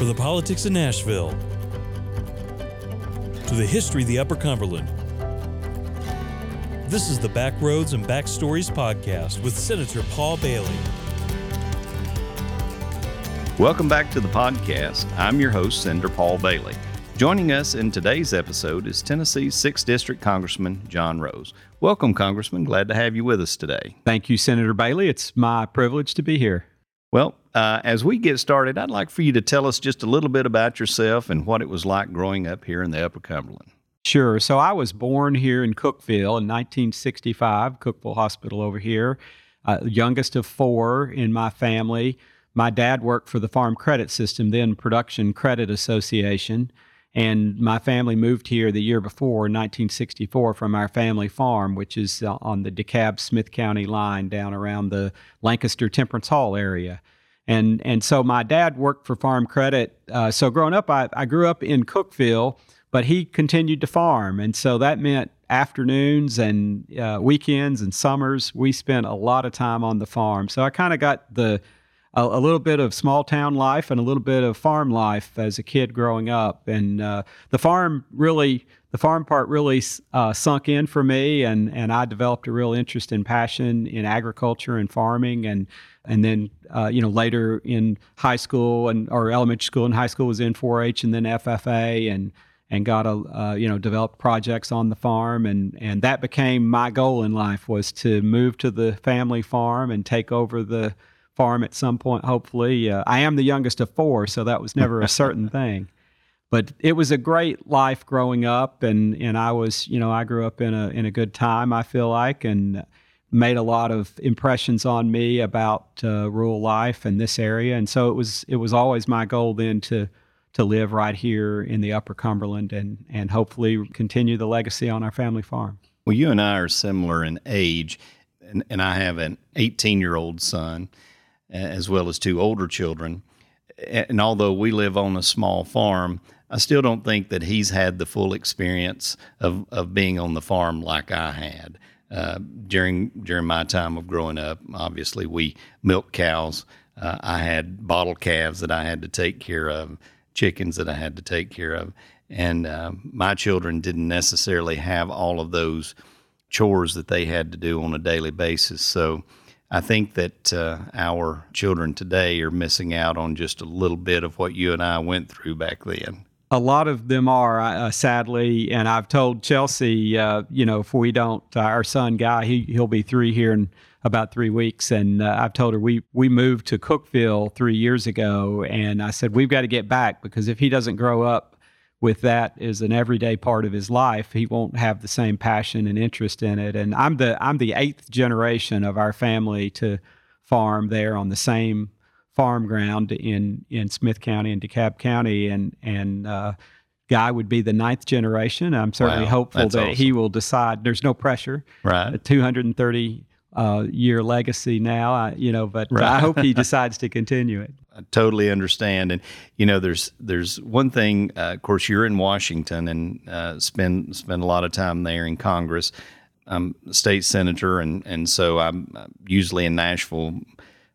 From the politics of Nashville to the history of the Upper Cumberland. This is the Backroads and Backstories podcast with Senator Paul Bailey. Welcome back to the podcast. I'm your host, Senator Paul Bailey. Joining us in today's episode is Tennessee's 6th District Congressman John Rose. Welcome, Congressman. Glad to have you with us today. Thank you, Senator Bailey. It's my privilege to be here. Well, uh, as we get started, I'd like for you to tell us just a little bit about yourself and what it was like growing up here in the Upper Cumberland. Sure. So I was born here in Cookeville in 1965, Cookeville Hospital over here, uh, youngest of four in my family. My dad worked for the Farm Credit System, then Production Credit Association. And my family moved here the year before, 1964, from our family farm, which is uh, on the DeKalb Smith County line down around the Lancaster Temperance Hall area. And, and so my dad worked for Farm Credit. Uh, so growing up, I, I grew up in Cookeville, but he continued to farm. And so that meant afternoons and uh, weekends and summers, we spent a lot of time on the farm. So I kind of got the a, a, little bit of small town life and a little bit of farm life as a kid growing up. And uh, the farm really, the farm part really uh, sunk in for me, and and I developed a real interest and passion in agriculture and farming, and and then uh, you know later in high school and or elementary school and high school was in 4-H and then FFA and and got a uh, you know developed projects on the farm and and that became my goal in life was to move to the family farm and take over the farm at some point, hopefully. Uh, I am the youngest of four, so that was never a certain thing. But it was a great life growing up, and, and I was, you know, I grew up in a in a good time. I feel like, and made a lot of impressions on me about uh, rural life and this area, and so it was it was always my goal then to to live right here in the Upper Cumberland and and hopefully continue the legacy on our family farm. Well, you and I are similar in age, and, and I have an 18 year old son as well as two older children. And although we live on a small farm, I still don't think that he's had the full experience of, of being on the farm like I had. Uh, during during my time of growing up, obviously we milked cows. Uh, I had bottle calves that I had to take care of, chickens that I had to take care of, and uh, my children didn't necessarily have all of those chores that they had to do on a daily basis. So I think that uh, our children today are missing out on just a little bit of what you and I went through back then. A lot of them are, uh, sadly, and I've told Chelsea, uh, you know, if we don't, uh, our son Guy, he he'll be three here in about three weeks, and uh, I've told her we we moved to Cookeville three years ago, and I said we've got to get back because if he doesn't grow up with that as an everyday part of his life, he won't have the same passion and interest in it. And I'm the I'm the eighth generation of our family to farm there on the same farm ground in in Smith County and DeKalb County, and and uh, Guy would be the ninth generation. I'm certainly wow, hopeful that awesome. he will decide. There's no pressure. Right. A 230 uh, year legacy now. I, you know, but right. I hope he decides to continue it. Totally understand, and you know, there's there's one thing. Uh, of course, you're in Washington and uh, spend spend a lot of time there in Congress. I'm state senator, and and so I'm usually in Nashville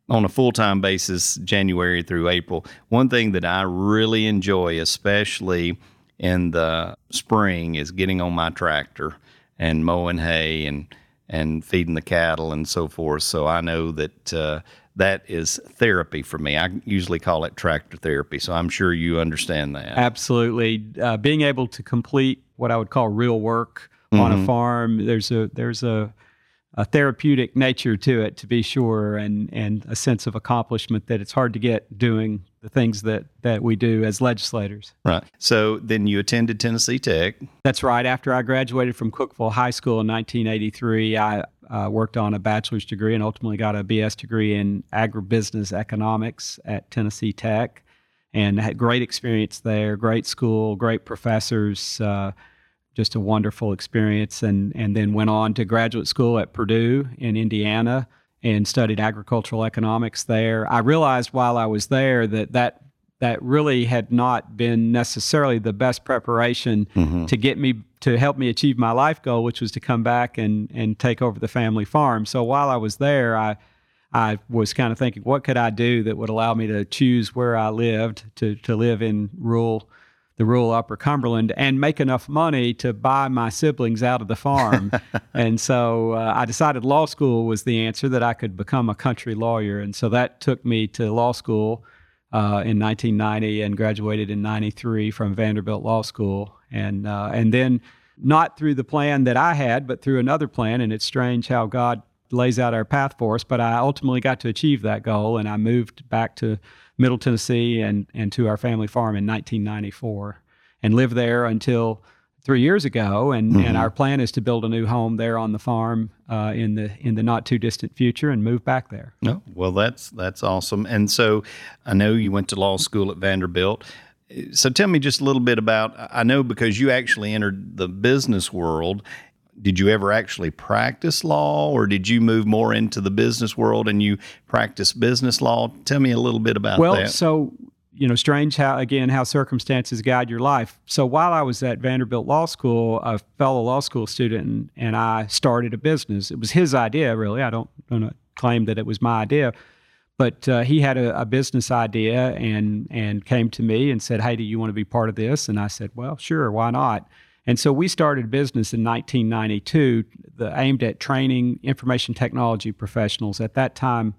on a full time basis, January through April. One thing that I really enjoy, especially in the spring, is getting on my tractor and mowing hay and and feeding the cattle and so forth. So I know that uh, that is therapy for me. I usually call it tractor therapy. So I'm sure you understand that. Absolutely. Uh, being able to complete what I would call real work mm-hmm. on a mm-hmm. farm, there's a there's a a therapeutic nature to it, to be sure, and and a sense of accomplishment that it's hard to get doing the things that that we do as legislators. Right. So then you attended Tennessee Tech. That's right. After I graduated from Cookeville High School in 1983, I uh, worked on a bachelor's degree and ultimately got a BS degree in agribusiness economics at Tennessee Tech, and had great experience there. Great school, great professors. Uh, just a wonderful experience and and then went on to graduate school at Purdue in Indiana and studied agricultural economics there. I realized while I was there that that that really had not been necessarily the best preparation mm-hmm. to get me to help me achieve my life goal, which was to come back and and take over the family farm. So while I was there, I I was kind of thinking, what could I do that would allow me to choose where I lived to to live in rural the rural Upper Cumberland and make enough money to buy my siblings out of the farm. and so uh, I decided law school was the answer that I could become a country lawyer. And so that took me to law school uh, in 1990 and graduated in 93 from Vanderbilt Law School. And, uh, and then not through the plan that I had, but through another plan. And it's strange how God lays out our path for us. But I ultimately got to achieve that goal and I moved back to Middle Tennessee and, and to our family farm in 1994 and lived there until three years ago. And, mm-hmm. and our plan is to build a new home there on the farm uh, in the in the not too distant future and move back there. No, well, that's that's awesome. And so I know you went to law school at Vanderbilt. So tell me just a little bit about. I know because you actually entered the business world did you ever actually practice law or did you move more into the business world and you practice business law tell me a little bit about well, that well so you know strange how again how circumstances guide your life. So while i was at vanderbilt law school a fellow law school student and i started a business. It was his idea really. I don't, don't claim that it was my idea. But uh, he had a, a, business idea and and came to me and said hey do you want to be part of this? And i said well sure why not? And so we started business in 1992 the, aimed at training information technology professionals. At that time,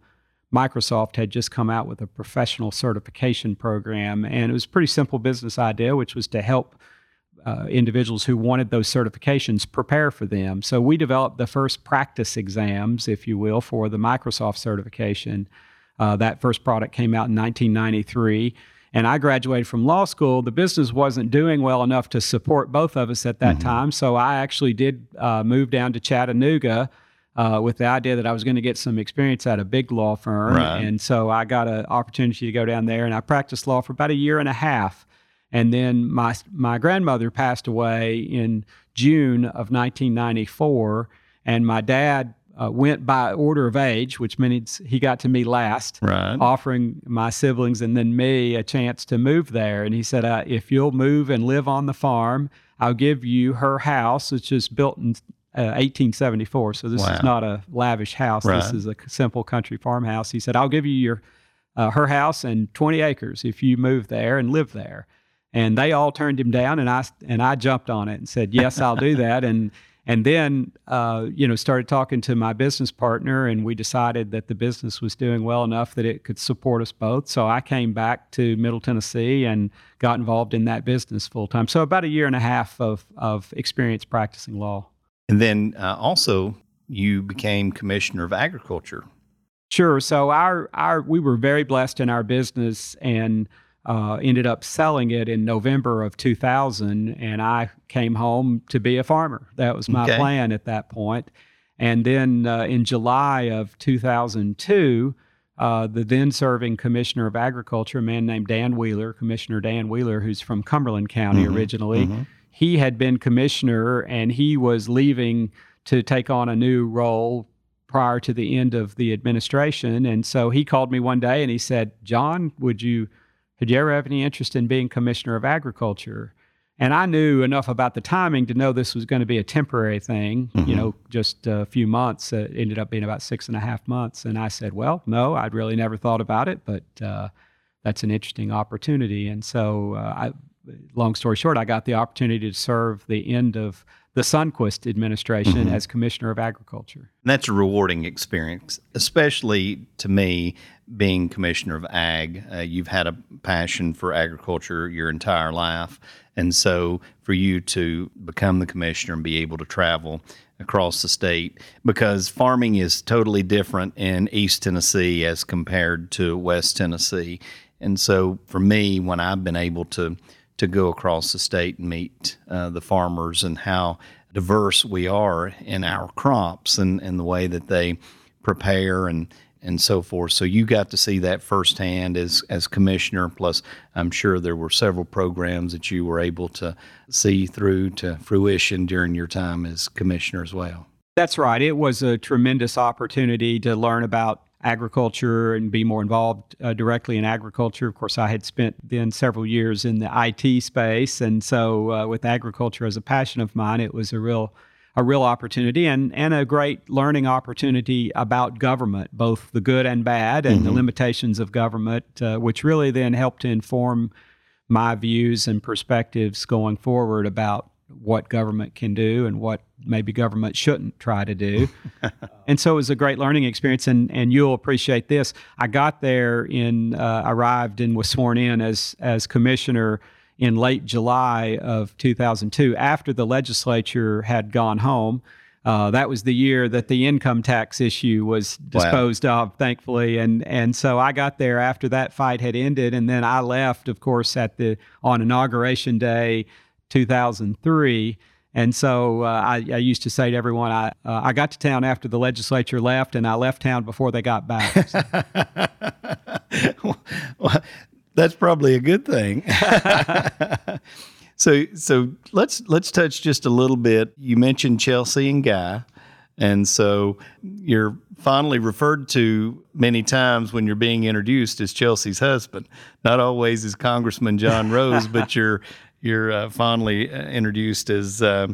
Microsoft had just come out with a professional certification program, and it was a pretty simple business idea, which was to help uh, individuals who wanted those certifications prepare for them. So we developed the first practice exams, if you will, for the Microsoft certification. Uh, that first product came out in 1993 and I graduated from law school, the business wasn't doing well enough to support both of us at that mm-hmm. time. So I actually did uh, move down to Chattanooga uh, with the idea that I was going to get some experience at a big law firm. Right. And so I got an opportunity to go down there, and I practiced law for about a year and a half. And then my my grandmother passed away in June of 1994, and my dad uh, went by order of age, which means he got to me last, right. offering my siblings and then me a chance to move there. And he said, uh, If you'll move and live on the farm, I'll give you her house, which is built in uh, 1874. So this wow. is not a lavish house. Right. This is a simple country farmhouse. He said, I'll give you your uh, her house and 20 acres if you move there and live there. And they all turned him down, and I and I jumped on it and said, "Yes, I'll do that." And and then uh, you know started talking to my business partner and we decided that the business was doing well enough that it could support us both so i came back to middle tennessee and got involved in that business full time so about a year and a half of, of experience practicing law and then uh, also you became commissioner of agriculture sure so our, our we were very blessed in our business and uh, ended up selling it in November of 2000, and I came home to be a farmer. That was my okay. plan at that point. And then uh, in July of 2002, uh, the then serving Commissioner of Agriculture, a man named Dan Wheeler, Commissioner Dan Wheeler, who's from Cumberland County mm-hmm. originally, mm-hmm. He had been commissioner and he was leaving to take on a new role prior to the end of the administration. And so he called me one day and he said, John, would you did you ever have any interest in being commissioner of agriculture? And I knew enough about the timing to know this was going to be a temporary thing, mm-hmm. you know, just a few months. It ended up being about six and a half months. And I said, well, no, I'd really never thought about it, but uh, that's an interesting opportunity. And so, uh, I, long story short, I got the opportunity to serve the end of the Sundquist administration mm-hmm. as Commissioner of Agriculture. And that's a rewarding experience, especially to me being Commissioner of Ag. Uh, you've had a passion for agriculture your entire life. And so for you to become the commissioner and be able to travel across the state, because farming is totally different in East Tennessee as compared to West Tennessee. And so for me, when I've been able to to go across the state and meet uh, the farmers and how diverse we are in our crops and, and the way that they prepare and and so forth. So you got to see that firsthand as as commissioner. Plus, I'm sure there were several programs that you were able to see through to fruition during your time as commissioner as well. That's right. It was a tremendous opportunity to learn about agriculture and be more involved uh, directly in agriculture. Of course, I had spent then several years in the IT space, and so uh, with agriculture as a passion of mine, it was a real a real opportunity and, and a great learning opportunity about government, both the good and bad, and mm-hmm. the limitations of government, uh, which really then helped to inform my views and perspectives going forward about what government can do and what maybe government shouldn't try to do. and so it was a great learning experience. And, and you'll appreciate this. I got there in, uh, arrived and was sworn in as, as commissioner in late July of 2002 after the legislature had gone home. Uh, that was the year that the income tax issue was disposed wow. of, thankfully, and and so I got there after that fight had ended, and then I left, of course, at the on inauguration day, 2003. And so uh, I, I, used to say to everyone, I, uh, I got to town after the legislature left, and I left town before they got back. well, that's probably a good thing. so, so let's let's touch just a little bit. You mentioned Chelsea and Guy, and so you're fondly referred to many times when you're being introduced as Chelsea's husband. Not always as Congressman John Rose, but you're you're uh, fondly uh, introduced as uh,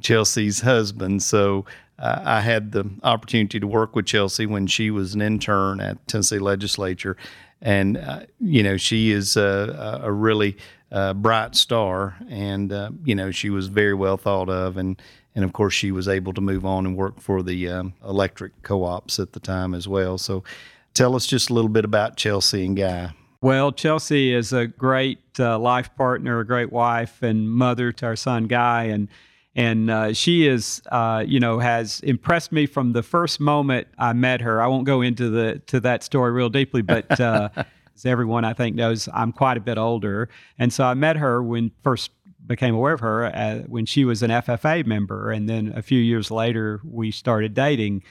Chelsea's husband. So uh, I had the opportunity to work with Chelsea when she was an intern at Tennessee Legislature, and uh, you know she is a, a really uh, bright star, and you know she was very well thought of, and and of course she was able to move on and work for the um, electric co-ops at the time as well. So tell us just a little bit about Chelsea and Guy. Well, Chelsea is a great uh, life partner, a great wife and mother to our son Guy, and and uh, she is, uh, you know, has impressed me from the first moment I met her. I won't go into the to that story real deeply, but uh, as everyone I think knows, I'm quite a bit older, and so I met her when first became aware of her uh, when she was an FFA member, and then a few years later we started dating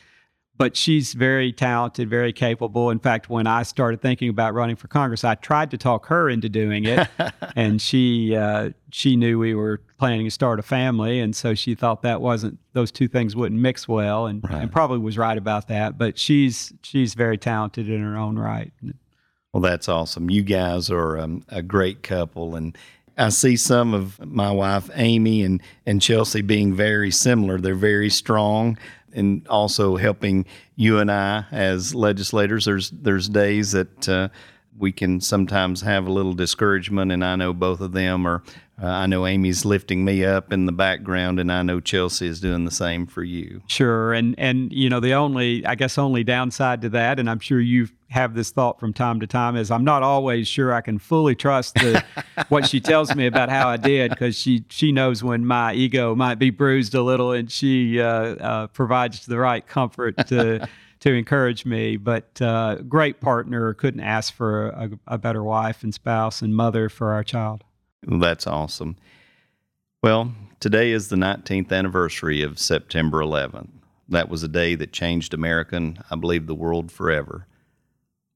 but she's very talented, very capable. In fact, when I started thinking about running for Congress, I tried to talk her into doing it, and she uh, she knew we were planning to start a family, and so she thought that wasn't those two things wouldn't mix well, and, right. and probably was right about that. But she's she's very talented in her own right. Well, that's awesome. You guys are um, a great couple, and I see some of my wife Amy and and Chelsea being very similar. They're very strong and also helping you and I as legislators. There's there's days that uh, we can sometimes have a little discouragement, and I know both of them are. Uh, I know Amy's lifting me up in the background, and I know Chelsea is doing the same for you. Sure, and and you know the only I guess only downside to that, and I'm sure you have this thought from time to time, is I'm not always sure I can fully trust the what she tells me about how I did because she she knows when my ego might be bruised a little, and she uh, uh, provides the right comfort to to encourage me. But uh, great partner, couldn't ask for a, a, better wife and spouse and mother for our child. That's awesome. Well, today is the 19th anniversary of September 11th. That was a day that changed America and I believe the world forever.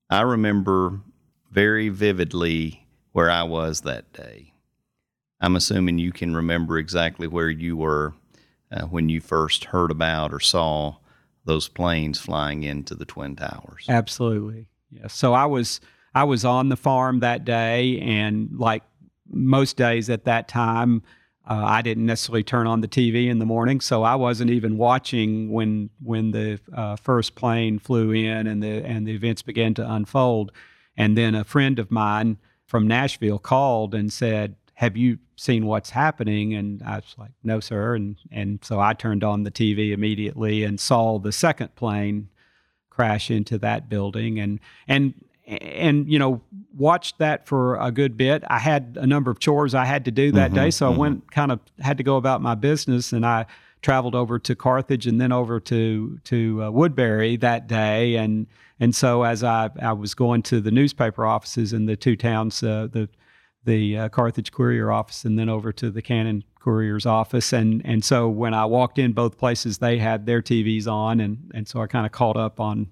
I remember very vividly where I was that day. I'm assuming you can remember exactly where you were uh, when you first heard about or saw those planes flying into the twin towers. Absolutely. Yes. So I was I was on the farm that day and like most days at that time uh, I didn't necessarily turn on the TV in the morning, so I wasn't even watching when when the uh, first plane flew in and the and the events began to unfold. And then a friend of mine from Nashville called and said, "Have you seen what's happening?" And I was like, "No, sir." And and so I turned on the TV immediately and saw the second plane crash into that building. And and and you know watched that for a good bit. I had a number of chores i had to do that mm-hmm, day so mm-hmm. i went kind of had to go about my business and i traveled over to carthage and then over to to uh, woodbury that day. And and so as i i was going to the newspaper offices in the two towns uh, the the uh, carthage courier office and then over to the cannon courier's office. And and so when i walked in both places they had their tvs on and and so i kind of caught up on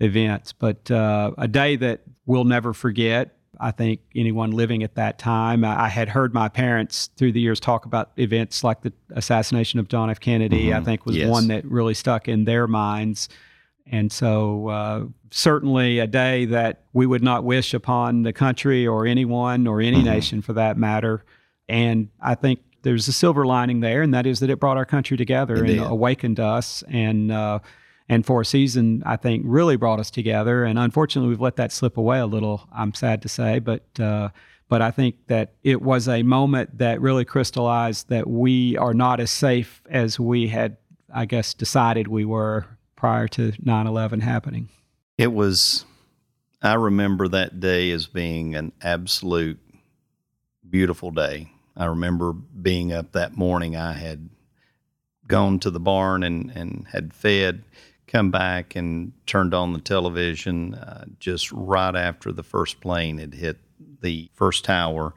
events. But uh, a day that we'll never forget. I think anyone living at that time, I had heard my parents through the years talk about events like the assassination of John F. Kennedy. Mm-hmm. I think was yes. one that really stuck in their minds. And so, uh, certainly a day that we would not wish upon the country or anyone or any mm-hmm. nation for that matter. And I think there's a silver lining there, and that is that it brought our country together It and did. awakened us, and uh, and for a season, I think really brought us together. And unfortunately, we've let that slip away a little. I'm sad to say, but. Uh, but I think that it was a moment that really crystallized that we are not as safe as we had, I guess, decided we were prior to 9 11 happening. It was, I remember that day as being an absolute beautiful day. I remember being up that morning. I had gone to the barn and, and had fed, come back and turned on the television uh, just right after the first plane had hit the first tower.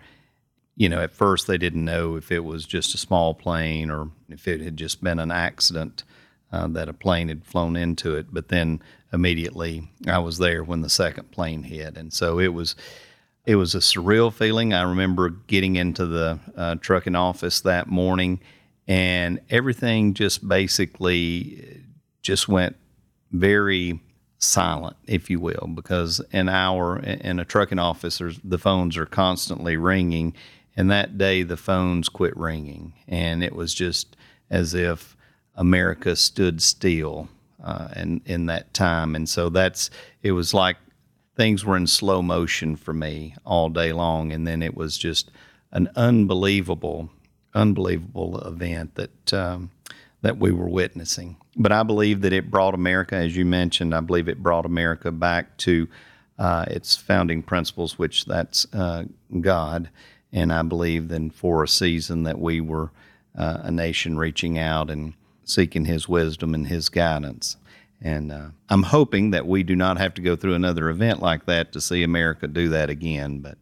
You know, at first they didn't know if it was just a small plane or if it had just been an accident uh, that a plane had flown into it. But then immediately I was there when the second plane hit, and so it was it was a surreal feeling. I remember getting into the uh, trucking office that morning, and everything just basically just went very silent, if you will, because in our in a trucking office, the phones are constantly ringing, and that day the phones quit ringing, and it was just as if America stood still, uh, in in that time, and so that's it was like things were in slow motion for me all day long, and then it was just an unbelievable, unbelievable event that um, that we were witnessing. But I believe that it brought America, as you mentioned, I believe it brought America back to uh, its founding principles, which that's uh, God, and I believe then for a season that we were uh, a nation reaching out and seeking His wisdom and His guidance. And uh, I'm hoping that we do not have to go through another event like that to see America do that again. But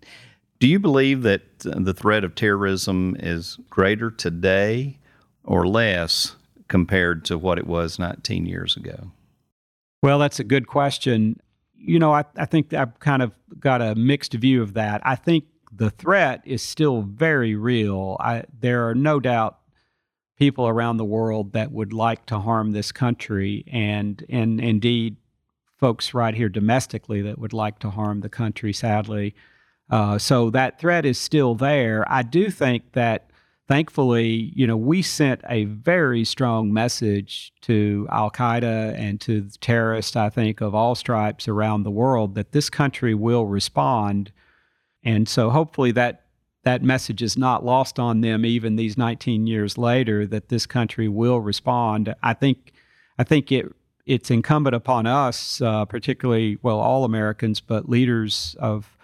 do you believe that uh, the threat of terrorism is greater today or less compared to what it was 19 years ago? Well, that's a good question. You know, I, I think I've kind of got a mixed view of that. I think the threat is still very real. I, there are no doubt people around the world that would like to harm this country, and and indeed, folks right here domestically that would like to harm the country. Sadly, uh, so that threat is still there. I do think that thankfully, you know, we sent a very strong message to Al Qaeda and to terrorists, I think, of all stripes around the world that this country will respond. And so hopefully that that message is not lost on them even these 19 years later that this country will respond. I think I think it it's incumbent upon us, uh, particularly well all Americans, but leaders of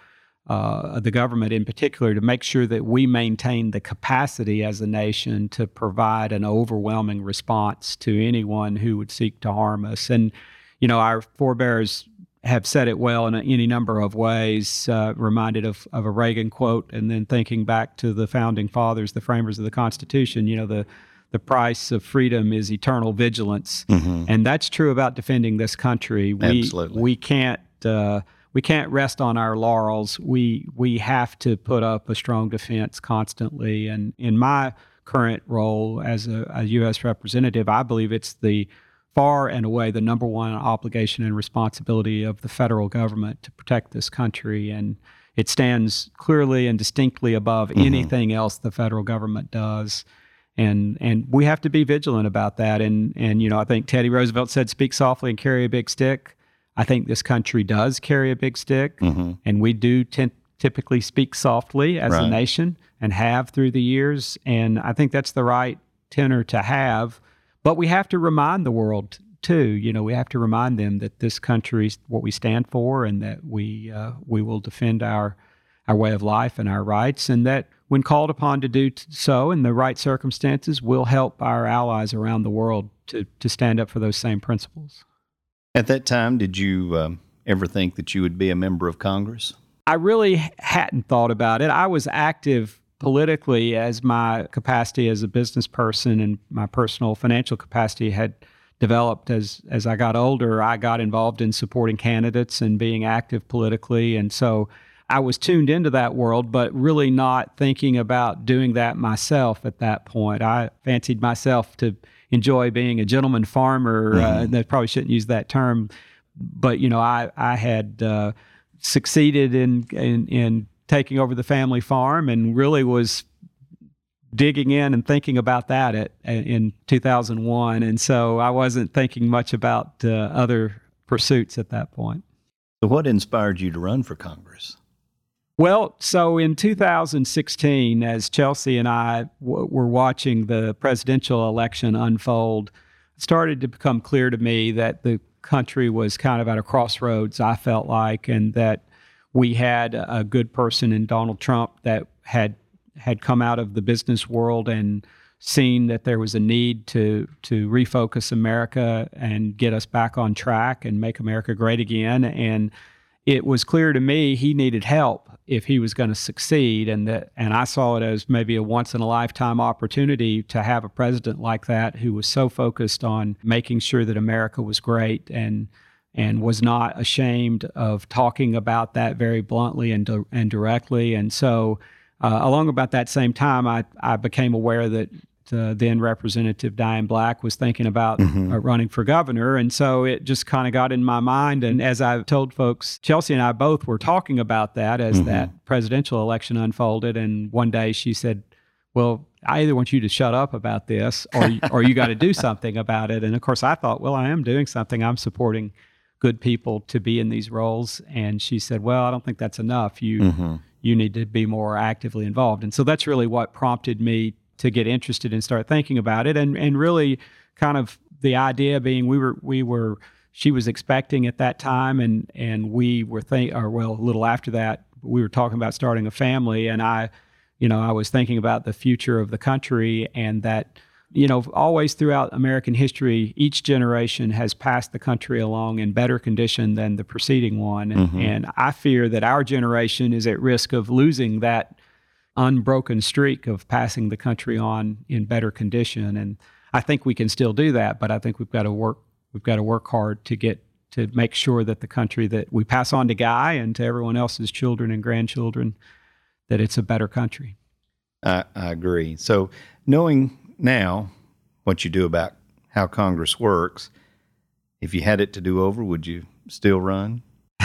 uh, the government in particular, to make sure that we maintain the capacity as a nation to provide an overwhelming response to anyone who would seek to harm us. And you know, our forebears have said it well in any number of ways. Uh, reminded of, of a Reagan quote, and then thinking back to the founding fathers, the framers of the Constitution. You know, the the price of freedom is eternal vigilance, Mm-hmm. and that's true about defending this country. We Absolutely. we can't. Uh, we can't rest on our laurels. We we have to put up a strong defense constantly. And in my current role as a, a U.S. representative, I believe it's the far and away the number one obligation and responsibility of the federal government to protect this country. And it stands clearly and distinctly above Mm-hmm. anything else the federal government does. And and we have to be vigilant about that. And and you know, I think Teddy Roosevelt said, "Speak softly and carry a big stick." I think this country does carry a big stick, Mm-hmm. and we do typically speak softly as a nation and have through the years. And I think that's the right tenor to have. But we have to remind the world too. You know, we have to remind them that this country is what we stand for, and that we uh, we will defend our our way of life and our rights, and that when called upon to do t- so in the right circumstances, we'll help our allies around the world to to stand up for those same principles. At that time, did you um, ever think that you would be a member of Congress? I really hadn't thought about it. I was active politically as my capacity as a business person and my personal financial capacity had developed as as I got older. I got involved in supporting candidates and being active politically and so I was tuned into that world but really not thinking about doing that myself at that point. I fancied myself to enjoy being a gentleman farmer. Uh, they probably shouldn't use that term, but you know, I I had uh, succeeded in, in in taking over the family farm and really was digging in and thinking about that at, in 2001. And so I wasn't thinking much about uh, other pursuits at that point. So, what inspired you to run for Congress? Well, so in 2016, as Chelsea and I w- were watching the presidential election unfold, it started to become clear to me that the country was kind of at a crossroads, I felt like, and that we had a good person in Donald Trump that had had come out of the business world and seen that there was a need to to refocus America and get us back on track and make America great again. And it was clear to me he needed help if he was going to succeed and that and I saw it as maybe a once in a lifetime opportunity to have a president like that who was so focused on making sure that America was great and and was not ashamed of talking about that very bluntly and and directly. And so uh, along about that same time I I became aware that uh, then Representative Diane Black was thinking about mm-hmm. uh, running for governor. And so it just kind of got in my mind. And as I've told folks, Chelsea and I both were talking about that as mm-hmm. that presidential election unfolded. And one day she said, Well, I either want you to shut up about this or, or you got to do something about it. And of course, I thought, Well, I am doing something. I'm supporting good people to be in these roles. And she said, Well, I don't think that's enough. You, mm-hmm. you need to be more actively involved. And so that's really what prompted me to get interested and start thinking about it. And and really kind of the idea being we were we were she was expecting at that time and and we were think or well a little after that we were talking about starting a family. And I you know I was thinking about the future of the country and that you know always throughout American history each generation has passed the country along in better condition than the preceding one. And, mm-hmm. and I fear that our generation is at risk of losing that unbroken streak of passing the country on in better condition. And I think we can still do that, but I think we've got to work we've got to work hard to get to make sure that the country that we pass on to Guy and to everyone else's children and grandchildren that it's a better country. I, I agree. So knowing now what you do about how Congress works, if you had it to do over, would you still run?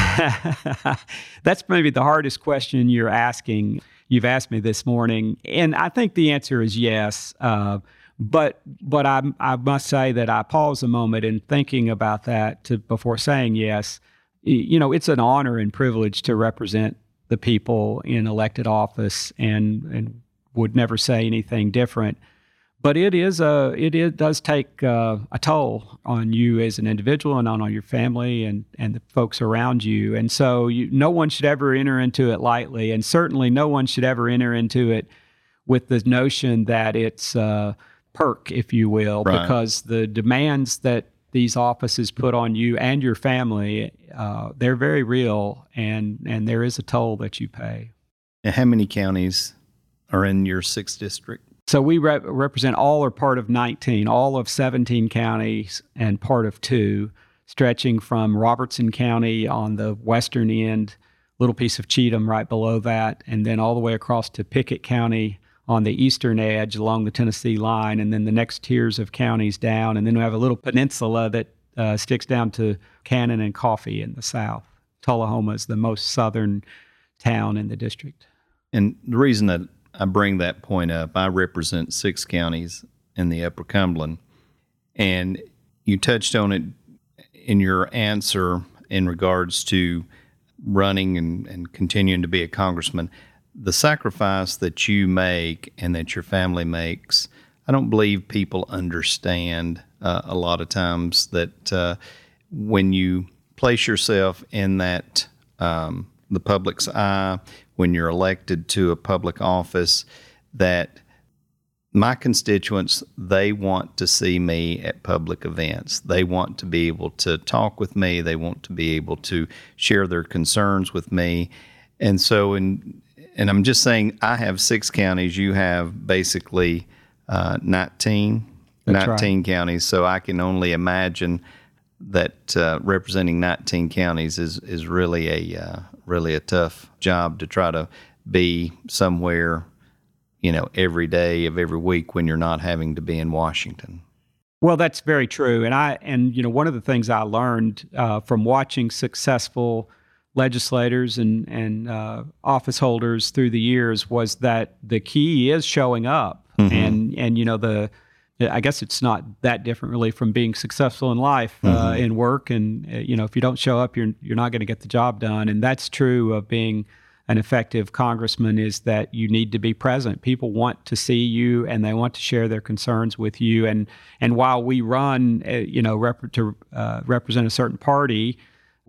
That's maybe the hardest question you're asking you've asked me this morning, and I think the answer is yes. Uh, but but I I must say that I pause a moment in thinking about that to, before saying yes. You know, it's an honor and privilege to represent the people in elected office, and and would never say anything different but it is a it, it does take uh, a toll on you as an individual and on, on your family and and the folks around you. And so you, no one should ever enter into it lightly. And certainly no one should ever enter into it with the notion that it's a perk if you will right. because the demands that these offices put on you and your family uh, they're very real and and there is a toll that you pay. And how many counties are in your sixth district so we rep- represent all or part of 19, all of 17 counties and part of two, stretching from Robertson County on the western end, little piece of Cheatham right below that, and then all the way across to Pickett County on the eastern edge along the Tennessee line, and then the next tiers of counties down, and then we have a little peninsula that uh, sticks down to Cannon and Coffee in the south. Tullahoma is the most southern town in the district. And the reason that I bring that point up. I represent six counties in the Upper Cumberland, and you touched on it in your answer in regards to running and, and continuing to be a congressman. The sacrifice that you make and that your family makes, I don't believe people understand uh, a lot of times that uh, when you place yourself in that um, the public's eye, when you're elected to a public office that my constituents they want to see me at public events. They want to be able to talk with me. They want to be able to share their concerns with me. And so in and i'm just saying i have six counties. You have basically uh, 19 That's 19 right. counties. So i can only imagine that uh, representing 19 counties is is really a uh, really a tough job to try to be somewhere, you know, every day of every week when you're not having to be in Washington. Well, that's very true, and I and you know one of the things I learned uh, from watching successful legislators and and uh, office holders through the years was that the key is showing up. mm-hmm. and and you know the I guess it's not that different really from being successful in life, uh, mm-hmm. uh, in work, and uh, you know if you don't show up, you're you're not going to get the job done, and that's true of being an effective congressman. Is that you need to be present. People want to see you, and they want to share their concerns with you, and and while we run, uh, you know, rep- to uh, represent a certain party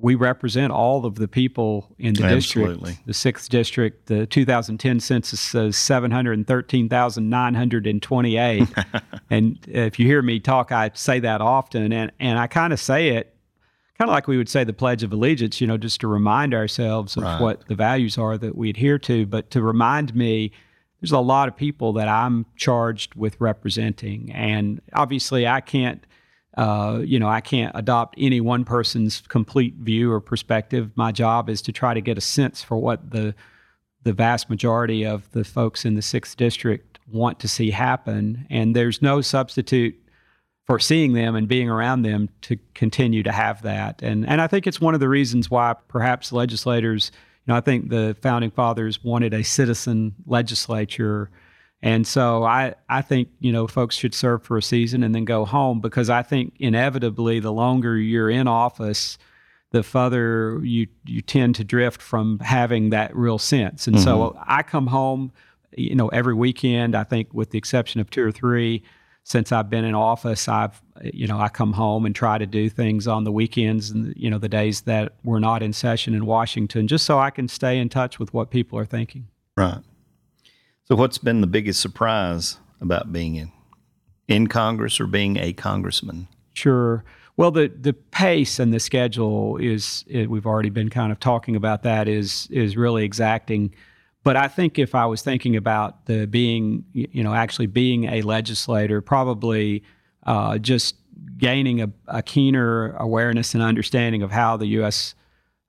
we represent all of the people in the Absolutely. district. The sixth district, the 2010 census says 713,928. and if you hear me talk, I say that often, and and I kind of say it kind of like we would say the Pledge of Allegiance, you know, just to remind ourselves of right. what the values are that we adhere to, but to remind me. There's a lot of people that I'm charged with representing. And obviously, I can't uh, you know, I can't adopt any one person's complete view or perspective. My job is to try to get a sense for what the the vast majority of the folks in the sixth district want to see happen, and there's no substitute for seeing them and being around them to continue to have that. And and I think it's one of the reasons why perhaps legislators, you know, I think the founding fathers wanted a citizen legislature and so I, I think, you know, folks should serve for a season and then go home because I think inevitably the longer you're in office, the further you, you tend to drift from having that real sense. And mm-hmm. so I come home, you know, every weekend, I think with the exception of two or three, since I've been in office, I've, you know, I come home and try to do things on the weekends and, you know, the days that we're not in session in Washington, just so I can stay in touch with what people are thinking. Right. So, what's been the biggest surprise about being in in Congress or being a congressman? Sure. Well, the the pace and the schedule is it, we've already been kind of talking about that is is really exacting. But I think if I was thinking about the being, you know, actually being a legislator, probably uh, just gaining a, a, keener awareness and understanding of how the U.S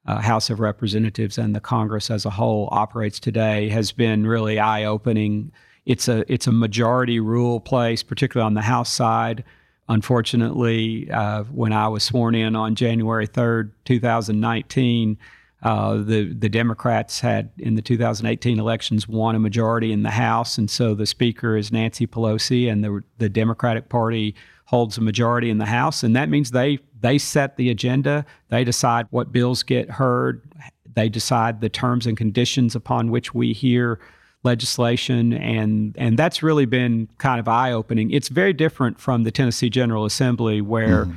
uh, House of Representatives and the Congress as a whole operates today has been really eye opening. It's a it's a majority rule place, particularly on the House side. Unfortunately, uh, when I was sworn in on January third, two thousand nineteen. Uh, the the Democrats had in the 2018 elections won a majority in the House, and so the Speaker is Nancy Pelosi, and the the Democratic Party holds a majority in the House, and that means they they set the agenda. They decide what bills get heard. They decide the terms and conditions upon which we hear legislation, and and that's really been kind of eye opening. It's very different from the Tennessee General Assembly, where mm.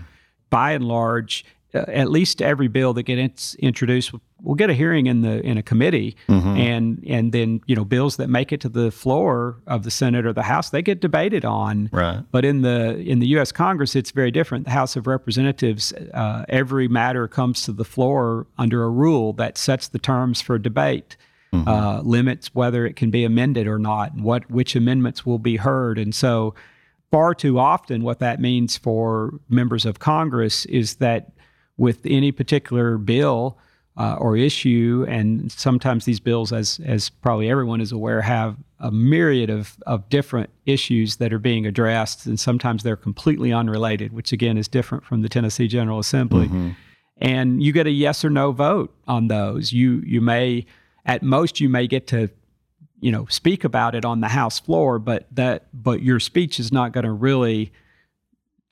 by and large uh, at least every bill that gets introduced will get a hearing in the in a committee, mm-hmm. and and then you know bills that make it to the floor of the Senate or the House they get debated on. Right. But in the in the U.S. Congress, it's very different. The House of Representatives, uh, every matter comes to the floor under a rule that sets the terms for debate. Mm-hmm. Uh, limits whether it can be amended or not, and what which amendments will be heard, and so far too often, what that means for members of Congress is that with any particular bill uh, or issue, and sometimes these bills, as as probably everyone is aware, have a myriad of of different issues that are being addressed, and sometimes they're completely unrelated, which again is different from the Tennessee General Assembly. Mm-hmm. And you get a yes or no vote on those. You you may at most you may get to you know speak about it on the House floor, but that but your speech is not going to really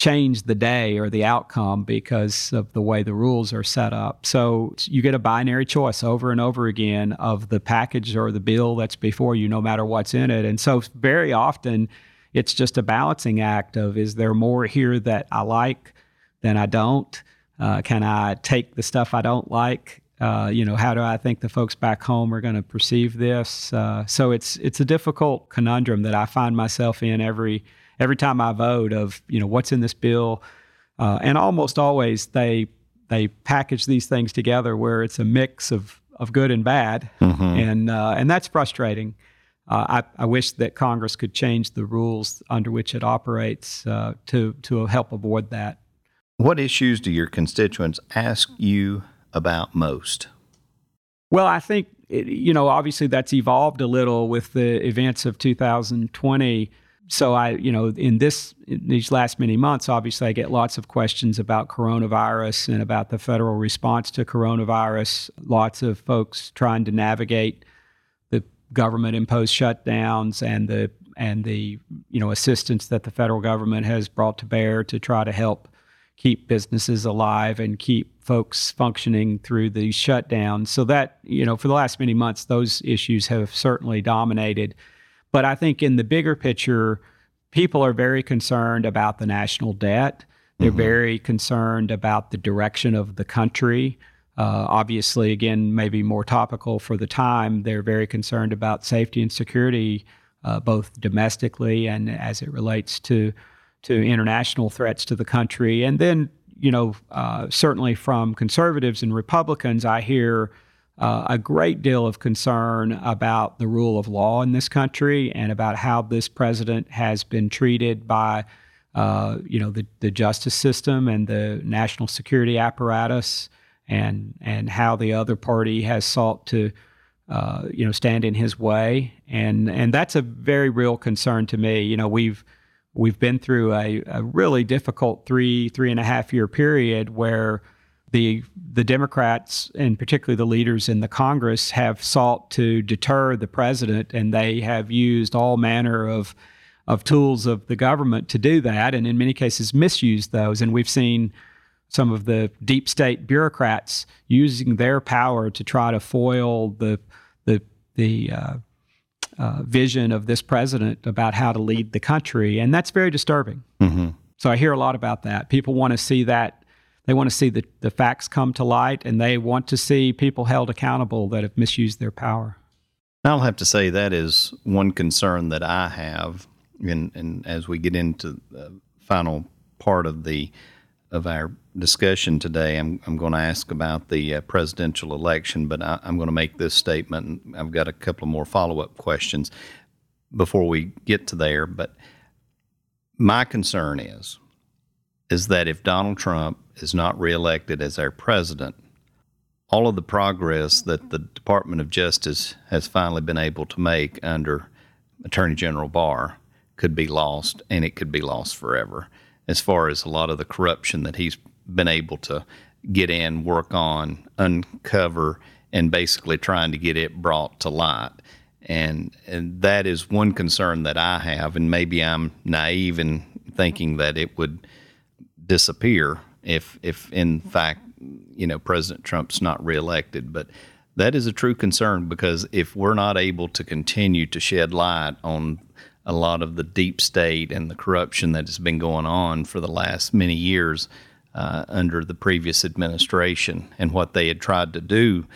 change the day or the outcome because of the way the rules are set up. So you get a binary choice over and over again of the package or the bill that's before you, no matter what's in it. And so very often it's just a balancing act of is there more here that I like than I don't? Uh, can I take the stuff I don't like? Uh, you know, how do I think the folks back home are going to perceive this? Uh, so it's it's a difficult conundrum that I find myself in every every time I vote of you know what's in this bill, uh, and almost always they they package these things together where it's a mix of of good and bad, mm-hmm. and uh, and that's frustrating. Uh, I, I, wish that Congress could change the rules under which it operates uh, to to help avoid that. What issues do your constituents ask you about most? Well, I think it, you know obviously that's evolved a little with the events of 2020 so I, you know, in this in these last many months, obviously, I get lots of questions about coronavirus and about the federal response to coronavirus. Lots of folks trying to navigate the government imposed shutdowns and the and the you know assistance that the federal government has brought to bear to try to help keep businesses alive and keep folks functioning through the shutdown. So that you know for the last many months those issues have certainly dominated. But I think in the bigger picture, people are very concerned about the national debt. They're mm-hmm. very concerned about the direction of the country. Uh, obviously, again, maybe more topical for the time, they're very concerned about safety and security, uh, both domestically and as it relates to to international threats to the country. And then, you know, uh, certainly from conservatives and Republicans, I hear uh, a great deal of concern about the rule of law in this country and about how this president has been treated by, uh, you know, the, the justice system and the national security apparatus and and how the other party has sought to uh, you know stand in his way. And and that's a very real concern to me. You know we've we've been through a, a really difficult three three and a half year period where the the Democrats and particularly the leaders in the Congress have sought to deter the president and they have used all manner of of tools of the government to do that and in many cases misused those and we've seen some of the deep state bureaucrats using their power to try to foil the the the uh, uh, vision of this president about how to lead the country, and that's very disturbing. Mm-hmm. So I hear a lot about that. People want to see that. They want to see the, the facts come to light, and they want to see people held accountable that have misused their power. I'll have to say that is one concern that I have, and, and as we get into the final part of the of our discussion today, I'm, I'm going to ask about the uh, presidential election, but I, am going to make this statement. I've got a couple more follow up questions before we get to there. But my concern is is that if Donald Trump is not reelected as our president, all of the progress that the Department of Justice has finally been able to make under Attorney General Barr could be lost, and it could be lost forever as far as a lot of the corruption that he's been able to get in, work on, uncover, and basically trying to get it brought to light. And, and that is one concern that I have, and maybe I'm naive in thinking that it would disappear if, if in fact, you know, President Trump's not reelected. But that is a true concern because if we're not able to continue to shed light on a lot of the deep state and the corruption that has been going on for the last many years uh, under the previous administration and what they had tried to do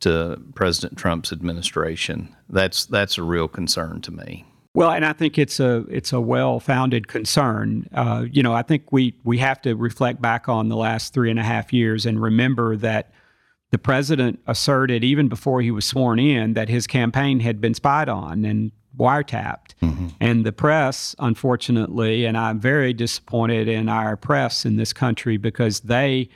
to President Trump's administration. That's that's a real concern to me. Well, and I think it's a it's a well founded concern. Uh, you know, I think we we have to reflect back on the last three and a half years and remember that the president asserted even before he was sworn in that his campaign had been spied on and wiretapped. Mm-hmm. And the press, unfortunately, and I'm very disappointed in our press in this country because they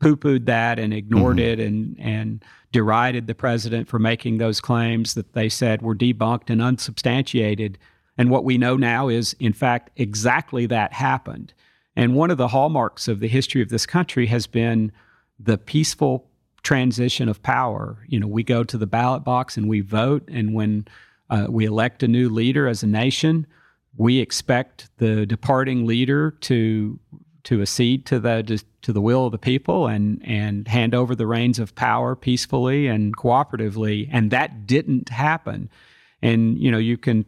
poo pooed that and ignored mm-hmm. it and, and derided the president for making those claims that they said were debunked and unsubstantiated. And what we know now is, in fact, exactly that happened. And one of the hallmarks of the history of this country has been the peaceful transition of power. You know, we go to the ballot box and we vote, and when uh, we elect a new leader as a nation. We expect the departing leader to to accede to the to the will of the people and and hand over the reins of power peacefully and cooperatively. And that didn't happen. And you know you can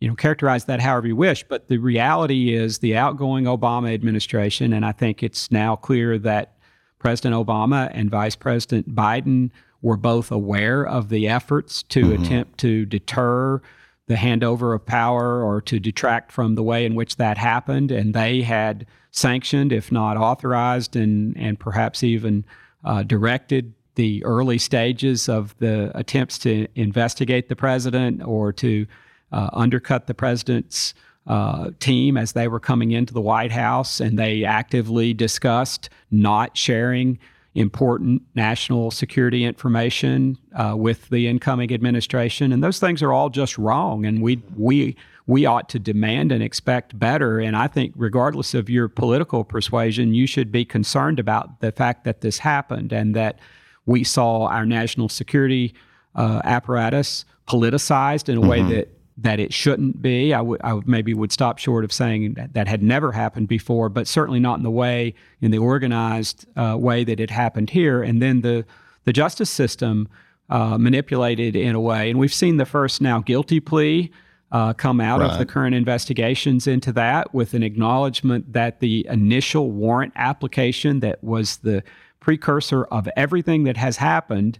you know characterize that however you wish, but the reality is the outgoing Obama administration, and I think it's now clear that President Obama and Vice President Biden were both aware of the efforts to mm-hmm. attempt to deter the handover of power or to detract from the way in which that happened. And they had sanctioned, if not authorized, and, and perhaps even uh, directed the early stages of the attempts to investigate the president or to uh, undercut the president's uh, team as they were coming into the White House. And they actively discussed not sharing important national security information uh, with the incoming administration, and those things are all just wrong. And we we we ought to demand and expect better. And I think, regardless of your political persuasion, you should be concerned about the fact that this happened and that we saw our national security uh, apparatus politicized in a mm-hmm. way that that it shouldn't be. I maybe would stop short of saying that that had never happened before, but certainly not in the way in the organized uh, way that it happened here. And then the the justice system uh, manipulated in a way, and we've seen the first now guilty plea. Uh, come out right. of the current investigations into that with an acknowledgement that the initial warrant application that was the precursor of everything that has happened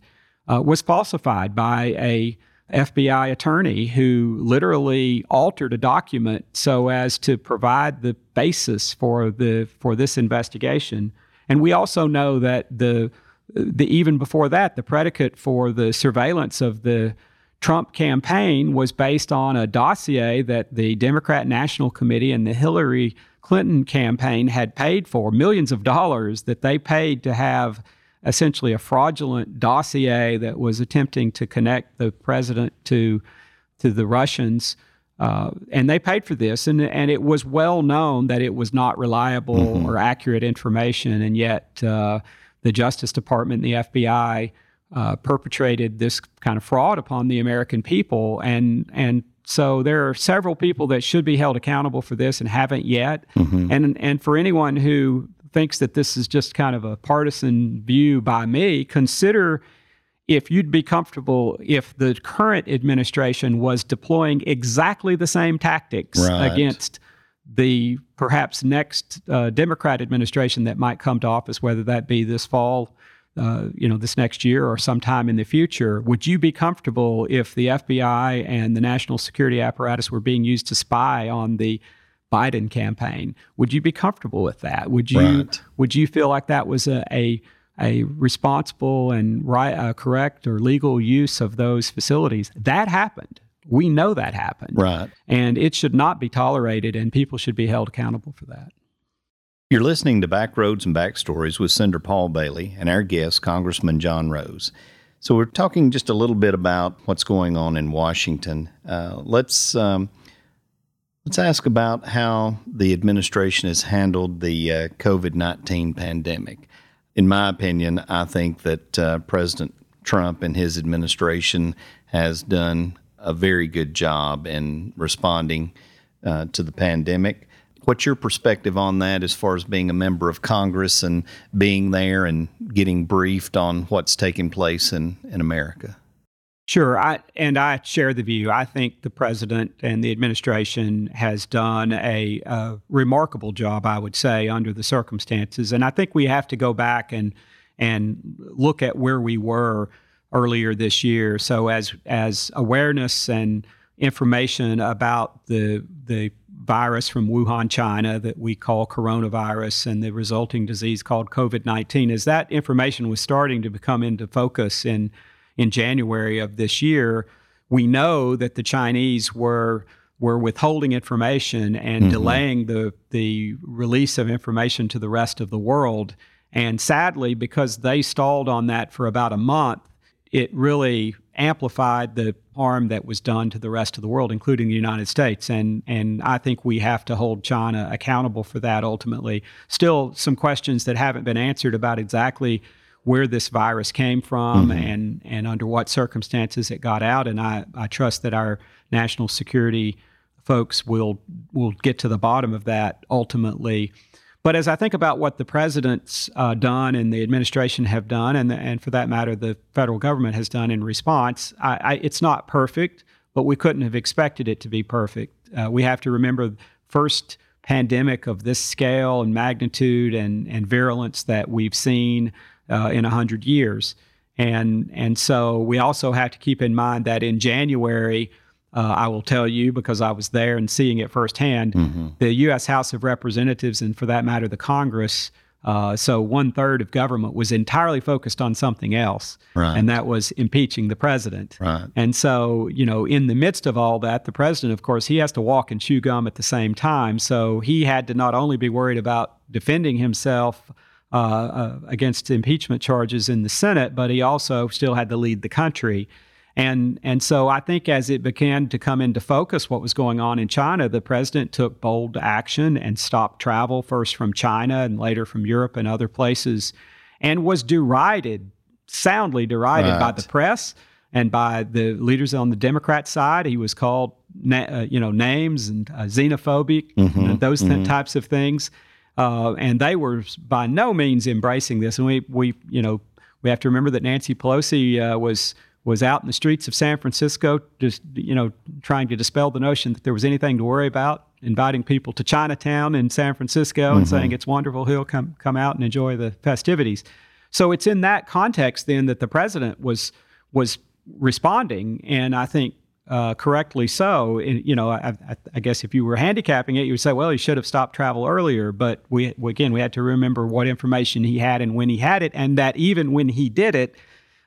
uh, was falsified by a FBI attorney who literally altered a document so as to provide the basis for the for this investigation. And we also know that the the even before that, the predicate for the surveillance of the Trump campaign was based on a dossier that the Democrat National Committee and the Hillary Clinton campaign had paid for millions of dollars that they paid to have essentially a fraudulent dossier that was attempting to connect the president to to the Russians. Uh, and they paid for this, and, and it was well known that it was not reliable mm-hmm. or accurate information, and yet uh, the Justice Department and the FBI uh, perpetrated this kind of fraud upon the American people, and and so there are several people that should be held accountable for this and haven't yet, mm-hmm. and and for anyone who thinks that this is just kind of a partisan view by me, consider if you'd be comfortable if the current administration was deploying exactly the same tactics right. against the perhaps next uh, Democrat administration that might come to office, whether that be this fall, uh, you know, this next year or sometime in the future. Would you be comfortable if the FBI and the national security apparatus were being used to spy on the Biden campaign. Would you be comfortable with that? Would you right. would you feel like that was a a, a responsible and right uh, correct or legal use of those facilities? That happened. We know that happened. Right. And it should not be tolerated and people should be held accountable for that. You're listening to Backroads and Backstories with Senator Paul Bailey and our guest, Congressman John Rose. So, we're talking just a little bit about what's going on in Washington. Uh, let's um, Let's ask about how the administration has handled the uh, COVID 19 pandemic. In my opinion, I think that uh, President Trump and his administration has done a very good job in responding uh, to the pandemic. What's your perspective on that as far as being a member of Congress and being there and getting briefed on what's taking place in, in America? Sure, I, and I share the view. I think the president and the administration has done a, a, remarkable job, I would say, under the circumstances. And I think we have to go back and and look at where we were earlier this year. So as as awareness and information about the the virus from Wuhan, China, that we call coronavirus, and the resulting disease called COVID nineteen, as that information was starting to become into focus in in January of this year, we know that the Chinese were were withholding information and mm-hmm. delaying the the release of information to the rest of the world. And sadly, because they stalled on that for about a month, it really amplified the harm that was done to the rest of the world, including the United States. And and I think we have to hold China accountable for that ultimately. Still some questions that haven't been answered about exactly where this virus came from mm-hmm. and and under what circumstances it got out. And I, I trust that our national security folks will will get to the bottom of that ultimately. But as I think about what the president's uh, done and the administration have done, and the, and for that matter, the federal government has done in response, I, I, it's not perfect, but we couldn't have expected it to be perfect. Uh, we have to remember first pandemic of this scale and magnitude and, and virulence that we've seen uh, in 100 years. And, and so we also have to keep in mind that in January, uh, I will tell you because I was there and seeing it firsthand, mm-hmm. the U.S. House of Representatives, and for that matter, the Congress, uh, so one third of government was entirely focused on something else, right. and that was impeaching the president. Right. And so, you know, in the midst of all that, the president, of course, he has to walk and chew gum at the same time. So he had to not only be worried about defending himself uh, uh, against impeachment charges in the Senate, but he also still had to lead the country. And, and so I think as it began to come into focus what was going on in China, the president took bold action and stopped travel, first from China and later from Europe and other places, and was derided, soundly derided right. by the press and by the leaders on the Democrat side. He was called na- uh, you know names and uh, xenophobic, Mhm, those th- mhm. types of things. Uh, and they were by no means embracing this. And we we you know we have to remember that Nancy Pelosi uh, was was out in the streets of San Francisco, just you know trying to dispel the notion that there was anything to worry about, inviting people to Chinatown in San Francisco and saying it's wonderful. He'll come come out and enjoy the festivities. So it's in that context then that the president was was responding, and I think uh, correctly so. And, you know, I, I, I guess if you were handicapping it, you would say, well, he should have stopped travel earlier. But we again, we had to remember what information he had and when he had it, and that even when he did it,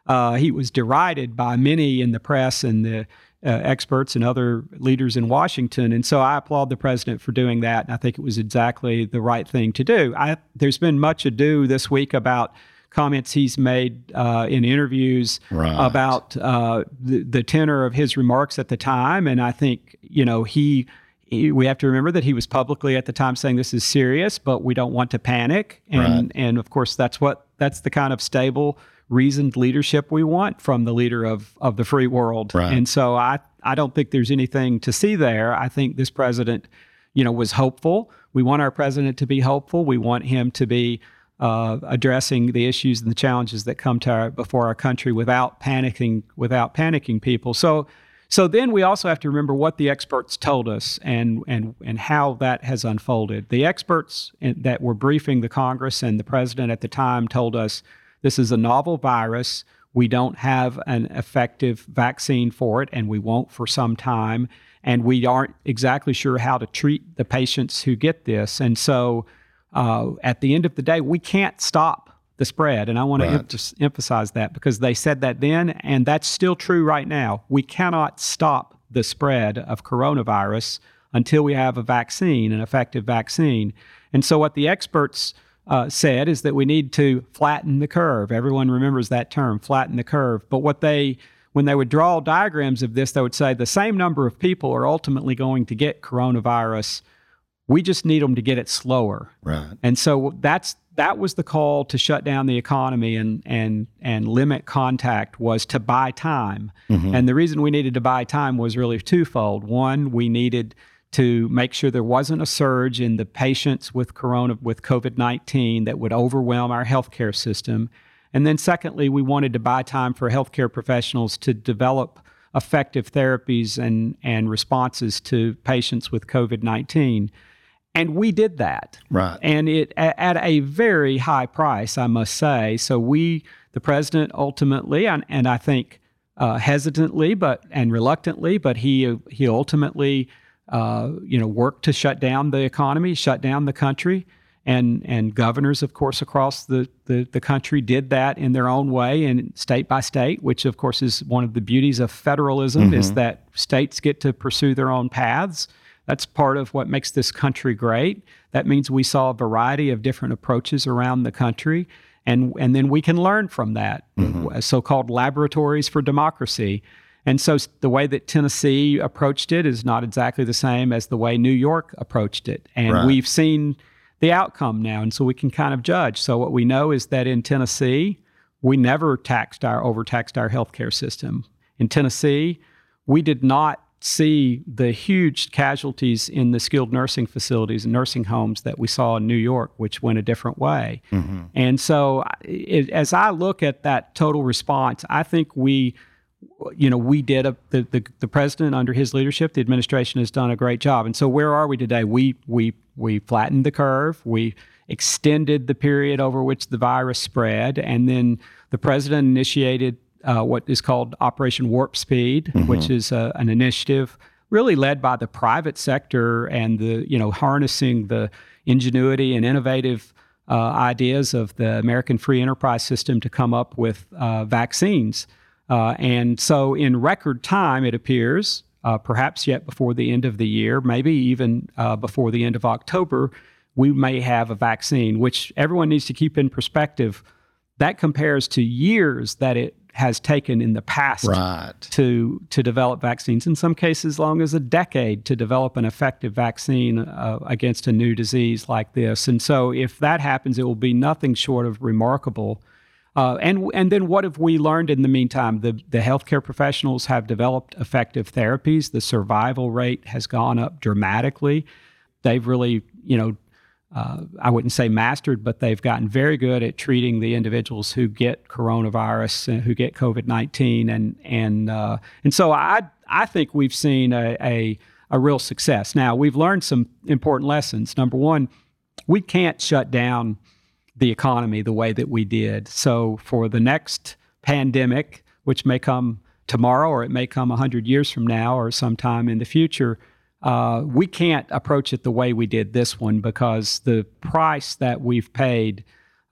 uh, he was derided by many in the press and the uh, experts and other leaders in Washington. And so I applaud the president for doing that. And I think it was exactly the right thing to do. I, there's been much ado this week about comments he's made uh, in interviews Right. about uh, the, the tenor of his remarks at the time. And I think, you know, he, he, we have to remember that he was publicly at the time saying this is serious, but we don't want to panic. And, Right. and of course, that's what, that's the kind of stable, reasoned leadership we want from the leader of, of the free world. Right. And so I, I don't think there's anything to see there. I think this president, you know, was hopeful. We want our president to be hopeful. We want him to be uh, addressing the issues and the challenges that come to our, before our country without panicking, without panicking people. So, so then we also have to remember what the experts told us and and and how that has unfolded. The experts that were briefing the Congress and the president at the time told us this is a novel virus. We don't have an effective vaccine for it, and we won't for some time. And we aren't exactly sure how to treat the patients who get this. And so, uh, at the end of the day, we can't stop the spread. And I want to Right. emph- emphasize that because they said that then, and that's still true right now. We cannot stop the spread of coronavirus until we have a vaccine, an effective vaccine. And so, what the experts uh, said is that we need to flatten the curve. Everyone remembers that term, flatten the curve. But what they when they would draw diagrams of this, they would say the same number of people are ultimately going to get coronavirus. We just need them to get it slower. Right. And so that's that was the call to shut down the economy and and and limit contact was to buy time. And the reason we needed to buy time was really twofold. One, we needed to make sure there wasn't a surge in the patients with corona with COVID-19 that would overwhelm our healthcare system. And then secondly, we wanted to buy time for healthcare professionals to develop effective therapies and and responses to patients with COVID-19. And we did that Right. and it at a very high price, I must say. So we, the president, ultimately, and, and I think uh, hesitantly, but and reluctantly, but he he ultimately, uh, you know, worked to shut down the economy, shut down the country, and and governors, of course, across the, the the country did that in their own way and state by state, which of course is one of the beauties of federalism is that states get to pursue their own paths. That's part of what makes this country great. That means we saw a variety of different approaches around the country, and and then we can learn from that. So-called laboratories for democracy. And so the way that Tennessee approached it is not exactly the same as the way New York approached it. And Right. we've seen the outcome now, and so we can kind of judge. So what we know is that in Tennessee, we never taxed our overtaxed our healthcare system. In Tennessee, we did not see the huge casualties in the skilled nursing facilities and nursing homes that we saw in New York, which went a different way. Mm-hmm. And so, it, as I look at that total response, I think we, you know, we did a the, the the president under his leadership, the administration has done a great job. And so, where are we today? We we we flattened the curve. We extended the period over which the virus spread, and then the president initiated uh, what is called Operation Warp Speed, which is uh, an initiative really led by the private sector and the you know harnessing the ingenuity and innovative uh, ideas of the American free enterprise system to come up with uh, vaccines. Uh, and so, in record time, it appears, uh, perhaps yet before the end of the year, maybe even uh, before the end of October, we may have a vaccine, which everyone needs to keep in perspective. That compares to years that it has taken in the past Right. to to develop vaccines. In some cases, as long as a decade to develop an effective vaccine uh, against a new disease like this. And so, if that happens, it will be nothing short of remarkable. Uh, and and then what have we learned in the meantime? The the healthcare professionals have developed effective therapies. The survival rate has gone up dramatically. They've really, you know, uh, I wouldn't say mastered, but they've gotten very good at treating the individuals who get coronavirus, and who get COVID nineteen, and and uh, and so I I think we've seen a, a a real success. Now we've learned some important lessons. Number one, we can't shut down the economy the way that we did. So for the next pandemic, which may come tomorrow or it may come 100 years from now or sometime in the future, uh, we can't approach it the way we did this one because the price that we've paid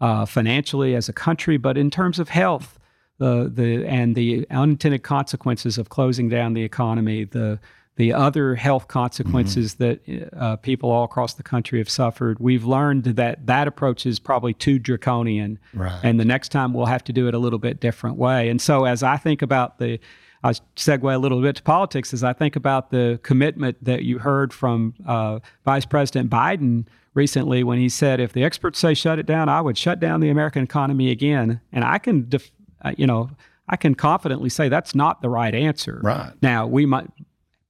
uh, financially as a country, but in terms of health, the the and the unintended consequences of closing down the economy, the the other health consequences mm-hmm. that uh, people all across the country have suffered. We've learned that that approach is probably too draconian, right. and the next time we'll have to do it a little bit different way. And so, as I think about the, I segue a little bit to politics. As I think about the commitment that you heard from uh, Vice President Biden recently, when he said, "If the experts say shut it down, I would shut down the American economy again," and I can, def- uh, you know. I can confidently say that's not the right answer. Right. Now, we might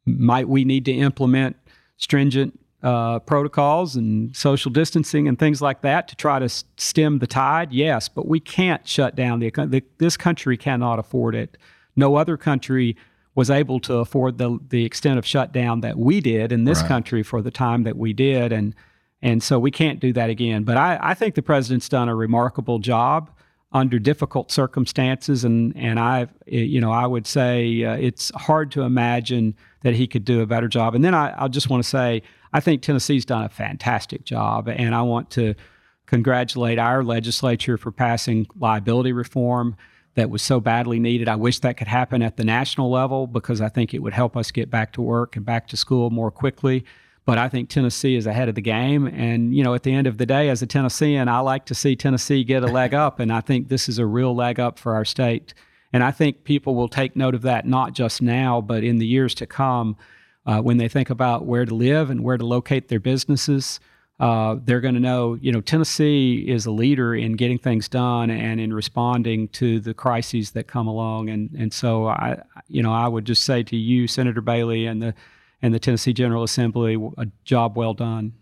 might we need to implement stringent uh, protocols and social distancing and things like that to try to stem the tide? Yes, but we can't shut down the, the this country cannot afford it. No other country was able to afford the the extent of shutdown that we did in this right. country for the time that we did, and and so we can't do that again. But I, I think the president's done a remarkable job under difficult circumstances, and and I you know I would say uh, it's hard to imagine that he could do a better job. And then I, I just want to say I think Tennessee's done a fantastic job, and I want to congratulate our legislature for passing liability reform that was so badly needed. I wish that could happen at the national level because I think it would help us get back to work and back to school more quickly. But I think Tennessee is ahead of the game. And, you know, at the end of the day, as a Tennessean, I like to see Tennessee get a leg up. And I think this is a real leg up for our state. And I think people will take note of that not just now, but in the years to come uh, when they think about where to live and where to locate their businesses. Uh, they're going to know, you know, Tennessee is a leader in getting things done and in responding to the crises that come along. And and so I, you know, I would just say to you, Senator Bailey, and the and the Tennessee General Assembly, a job well done.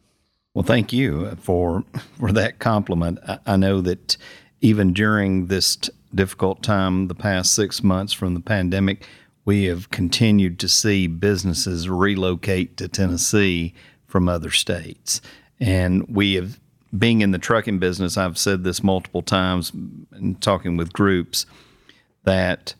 Well, thank you for for that compliment. I, I know that even during this t- difficult time, the past six months from the pandemic, we have continued to see businesses relocate to Tennessee from other states, and we have. Being in the trucking business, I've said this multiple times in talking with groups that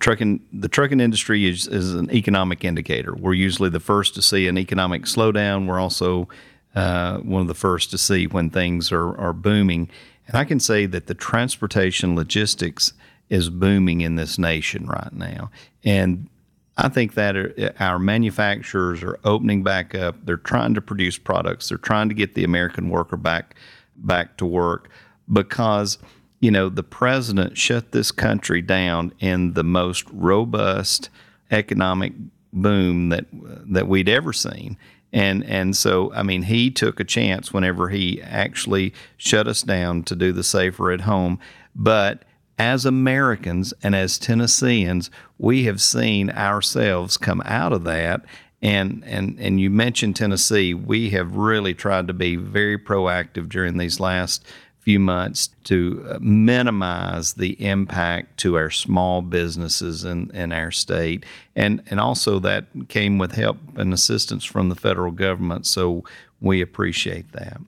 trucking the trucking industry is, is an economic indicator. We're usually the first to see an economic slowdown. We're also uh, one of the first to see when things are, are booming. And I can say that the transportation logistics is booming in this nation right now. And I think that our manufacturers are opening back up. They're trying to produce products. They're trying to get the American worker back back to work because – you know, the president shut this country down in the most robust economic boom that that we'd ever seen. And and so I mean he took a chance whenever he actually shut us down to do the safer at home. But as Americans and as Tennesseans, we have seen ourselves come out of that. And and and you mentioned Tennessee. We have really tried to be very proactive during these last few months to uh, minimize the impact to our small businesses in, in our state. And, and also, that came with help and assistance from the federal government. So we appreciate that.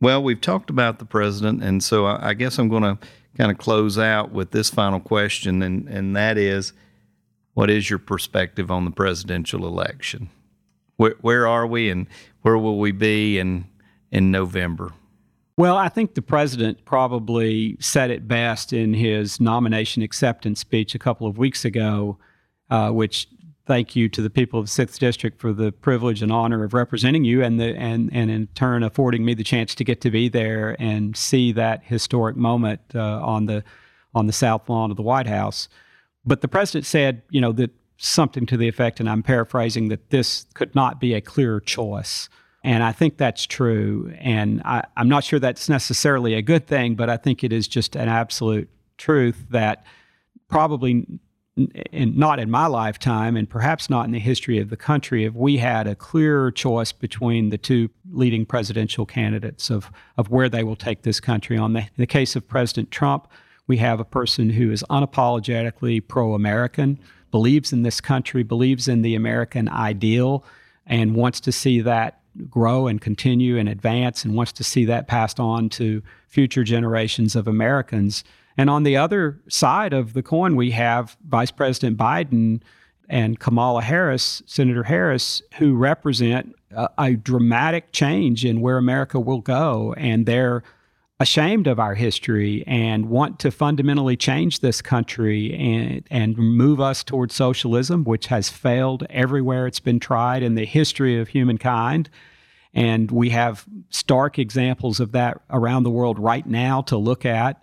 Well, we've talked about the president, and so I, guess I'm going to kind of close out with this final question, and, and that is what is your perspective on the presidential election? Where, where are we, and where will we be in, in November? Well, I think the president probably said it best in his nomination acceptance speech a couple of weeks ago, uh, which thank you to the people of the Sixth District for the privilege and honor of representing you, and the and and in turn affording me the chance to get to be there and see that historic moment uh, on the on the south lawn of the White House. But the president said, you know, that something to the effect, and I'm paraphrasing, that this could not be a clearer choice And I think that's true. And I, I'm not sure that's necessarily a good thing, but I think it is just an absolute truth that probably in, not in my lifetime, and perhaps not in the history of the country, have we had a clearer choice between the two leading presidential candidates of, of where they will take this country on. The, in the case of President Trump, we have a person who is unapologetically pro American, believes in this country, believes in the American ideal, and wants to see that grow and continue and advance, and wants to see that passed on to future generations of Americans. And on the other side of the coin, we have Vice President Biden and Kamala Harris, Senator Harris, who represent a, a, dramatic change in where America will go. And they're ashamed of our history and want to fundamentally change this country and, and move us towards socialism, which has failed everywhere it's been tried in the history of humankind. And we have stark examples of that around the world right now to look at.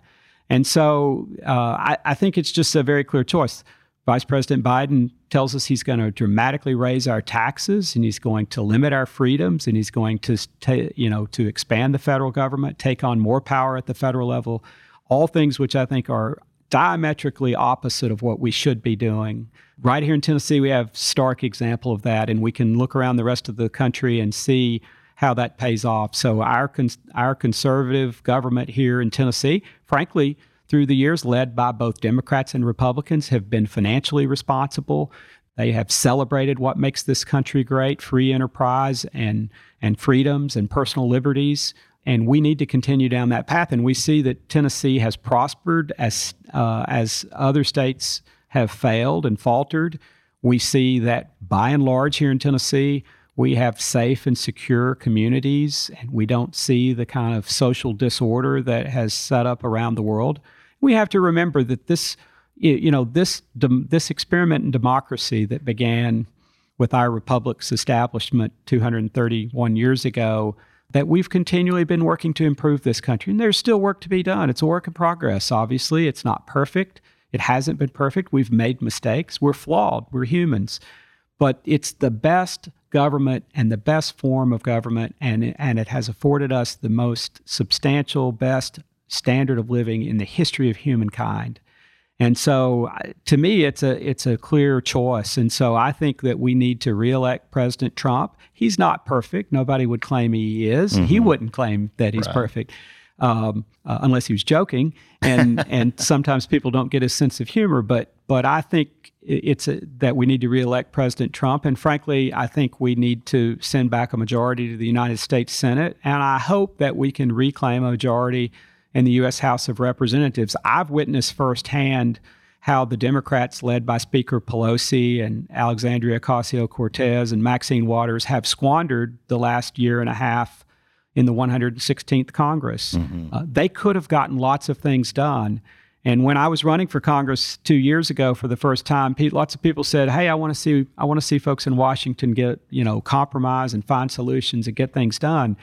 And so uh, I, I, think it's just a very clear choice. Vice President Biden tells us he's going to dramatically raise our taxes and he's going to limit our freedoms and he's going to ta- you know to expand the federal government, take on more power at the federal level, all things which I think are diametrically opposite of what we should be doing. Right here in Tennessee, we have stark example of that, and we can look around the rest of the country and see how that pays off. So our cons- our conservative government here in Tennessee, frankly, through the years, led by both Democrats and Republicans, have been financially responsible. They have celebrated what makes this country great: free enterprise and and freedoms and personal liberties. And we need to continue down that path. And we see that Tennessee has prospered as uh, as other states have failed and faltered. We see that by and large here in Tennessee, we have safe and secure communities, and we don't see the kind of social disorder that has set up around the world. We have to remember that this, you know, this this experiment in democracy that began with our republic's establishment 231 years ago, that we've continually been working to improve this country, and there's still work to be done. It's a work in progress. Obviously, it's not perfect. It hasn't been perfect. We've made mistakes. We're flawed. We're humans but it's the best government and the best form of government, and, and it has afforded us the most substantial, best standard of living in the history of humankind. And so, to me, it's a it's a clear choice. And so, I think that we need to reelect President Trump. He's not perfect. Nobody would claim he is. Mm-hmm. He wouldn't claim that he's right. perfect, um, uh, unless he was joking. And and sometimes people don't get his sense of humor. But but I think it's a, that we need to reelect President Trump. And frankly, I think we need to send back a majority to the United States Senate. And I hope that we can reclaim a majority in the U.S. House of Representatives. I've witnessed firsthand how the Democrats, led by Speaker Pelosi and Alexandria Ocasio Cortez and Maxine Waters, have squandered the last year and a half in the 116th Congress. Mm-hmm. Uh, they could have gotten lots of things done. And when I was running for Congress two years ago for the first time, lots of people said, "Hey, I want to see I want to see folks in Washington get you know compromise and find solutions and get things done."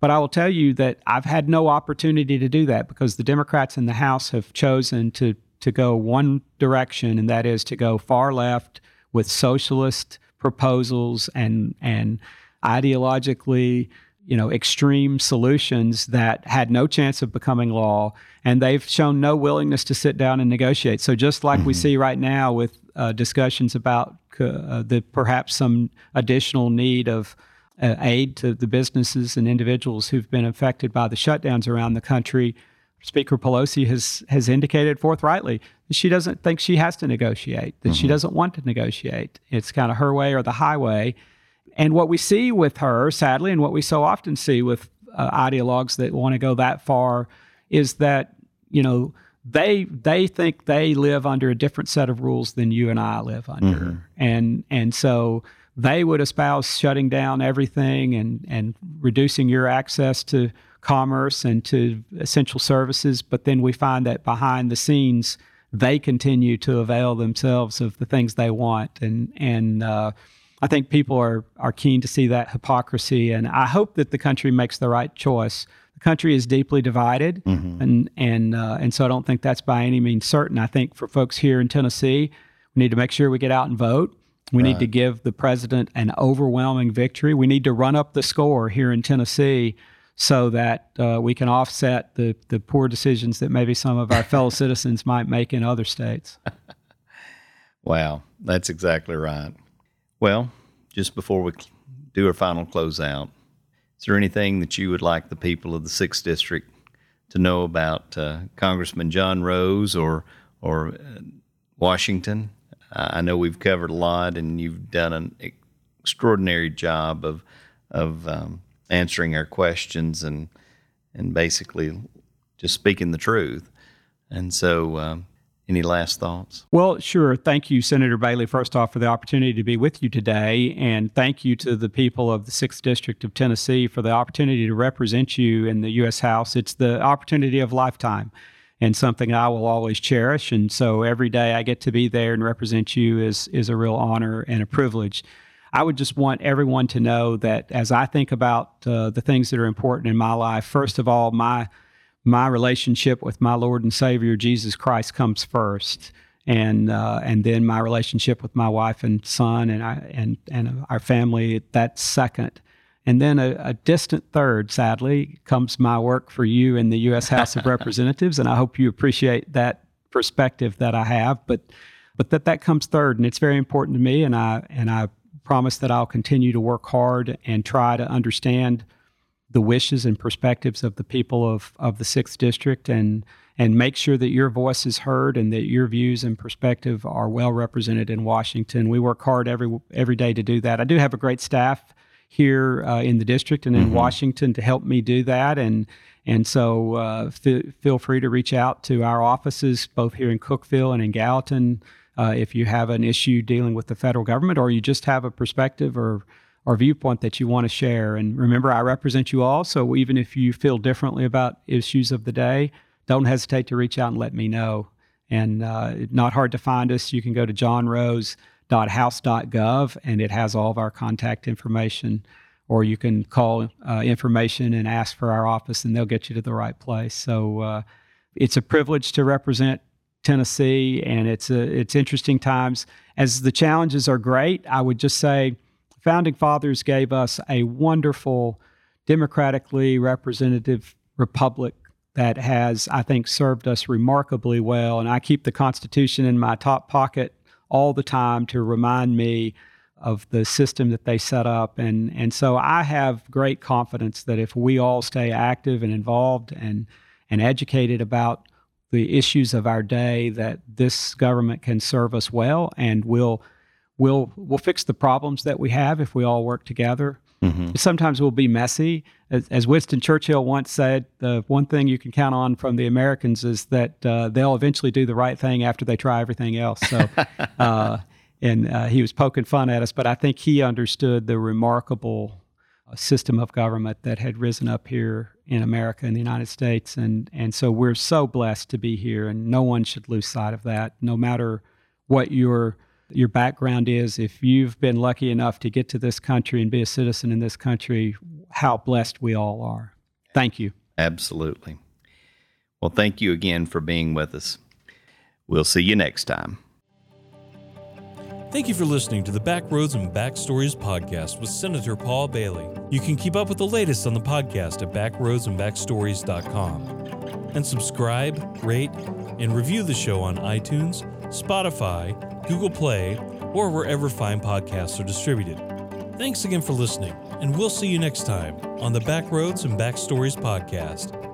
But I will tell you that I've had no opportunity to do that because the Democrats in the House have chosen to to go one direction, and that is to go far left with socialist proposals and and ideologically you know extreme solutions that had no chance of becoming law and they've shown no willingness to sit down and negotiate so just like mm-hmm. we see right now with uh, discussions about uh, the perhaps some additional need of uh, aid to the businesses and individuals who've been affected by the shutdowns around the country speaker pelosi has has indicated forthrightly that she doesn't think she has to negotiate that mm-hmm. she doesn't want to negotiate it's kind of her way or the highway and what we see with her, sadly, and what we so often see with uh, ideologues that want to go that far, is that you know they they think they live under a different set of rules than you and I live under, mm-hmm. and and so they would espouse shutting down everything and and reducing your access to commerce and to essential services. But then we find that behind the scenes, they continue to avail themselves of the things they want, and and uh, I think people are are keen to see that hypocrisy, and I hope that the country makes the right choice. The country is deeply divided, mm-hmm. and and uh, and so I don't think that's by any means certain. I think for folks here in Tennessee, we need to make sure we get out and vote. We right. need to give the president an overwhelming victory. We need to run up the score here in Tennessee so that uh, we can offset the, the poor decisions that maybe some of our fellow citizens might make in other states. wow, that's exactly right. Well, just before we do our final closeout, is there anything that you would like the people of the sixth district to know about uh, Congressman John Rose or or uh, Washington? I know we've covered a lot, and you've done an extraordinary job of of um, answering our questions and and basically just speaking the truth. And so, um, any last thoughts? Well, sure. Thank you, Senator Bailey, first off, for the opportunity to be with you today. And thank you to the people of the 6th District of Tennessee for the opportunity to represent you in the U.S. House. It's the opportunity of lifetime and something I will always cherish. And so every day I get to be there and represent you is, is a real honor and a privilege. I would just want everyone to know that as I think about uh, the things that are important in my life, first of all, my my relationship with my Lord and Savior Jesus Christ comes first, and uh, and then my relationship with my wife and son and I, and and our family that's second, and then a, a, distant third, sadly, comes my work for you in the U.S. House of Representatives, and I hope you appreciate that perspective that I have, but but that that comes third, and it's very important to me, and I and I promise that I'll continue to work hard and try to understand the wishes and perspectives of the people of, of the sixth district and and make sure that your voice is heard and that your views and perspective are well represented in Washington. We work hard every every day to do that. I do have a great staff here uh, in the district and in mm-hmm. Washington to help me do that and and so uh, f- feel free to reach out to our offices both here in Cookeville and in Gallatin uh, if you have an issue dealing with the federal government or you just have a perspective or or viewpoint that you want to share. And remember, I represent you all. So even if you feel differently about issues of the day, don't hesitate to reach out and let me know. And uh, not hard to find us. You can go to johnrose.house.gov and it has all of our contact information. Or you can call uh, information and ask for our office, and they'll get you to the right place. So uh, it's a privilege to represent Tennessee, and it's a, it's interesting times. As the challenges are great, I would just say founding fathers gave us a wonderful democratically representative republic that has, I think, served us remarkably well. And I keep the Constitution in my top pocket all the time to remind me of the system that they set up. And, and so I have great confidence that if we all stay active and involved and, and educated about the issues of our day, that this government can serve us well and will we'll we'll fix the problems that we have if we all work together. Mm-hmm. Sometimes we'll be messy. As, as, Winston Churchill once said, the one thing you can count on from the Americans is that uh, they'll eventually do the right thing after they try everything else. So, uh, and uh, he was poking fun at us, but I think he understood the remarkable uh, system of government that had risen up here in America in the United States, and and so we're so blessed to be here, and no one should lose sight of that, no matter what your your background is, if you've been lucky enough to get to this country and be a citizen in this country, how blessed we all are. Thank you. Absolutely. Well, thank you again for being with us. We'll see you next time. Thank you for listening to the Backroads and Backstories podcast with Senator Paul Bailey. You can keep up with the latest on the podcast at backroadsandbackstories.com. And subscribe, rate, and review the show on iTunes, Spotify, Google Play, or wherever fine podcasts are distributed. Thanks again for listening, and we'll see you next time on the Backroads and Backstories podcast.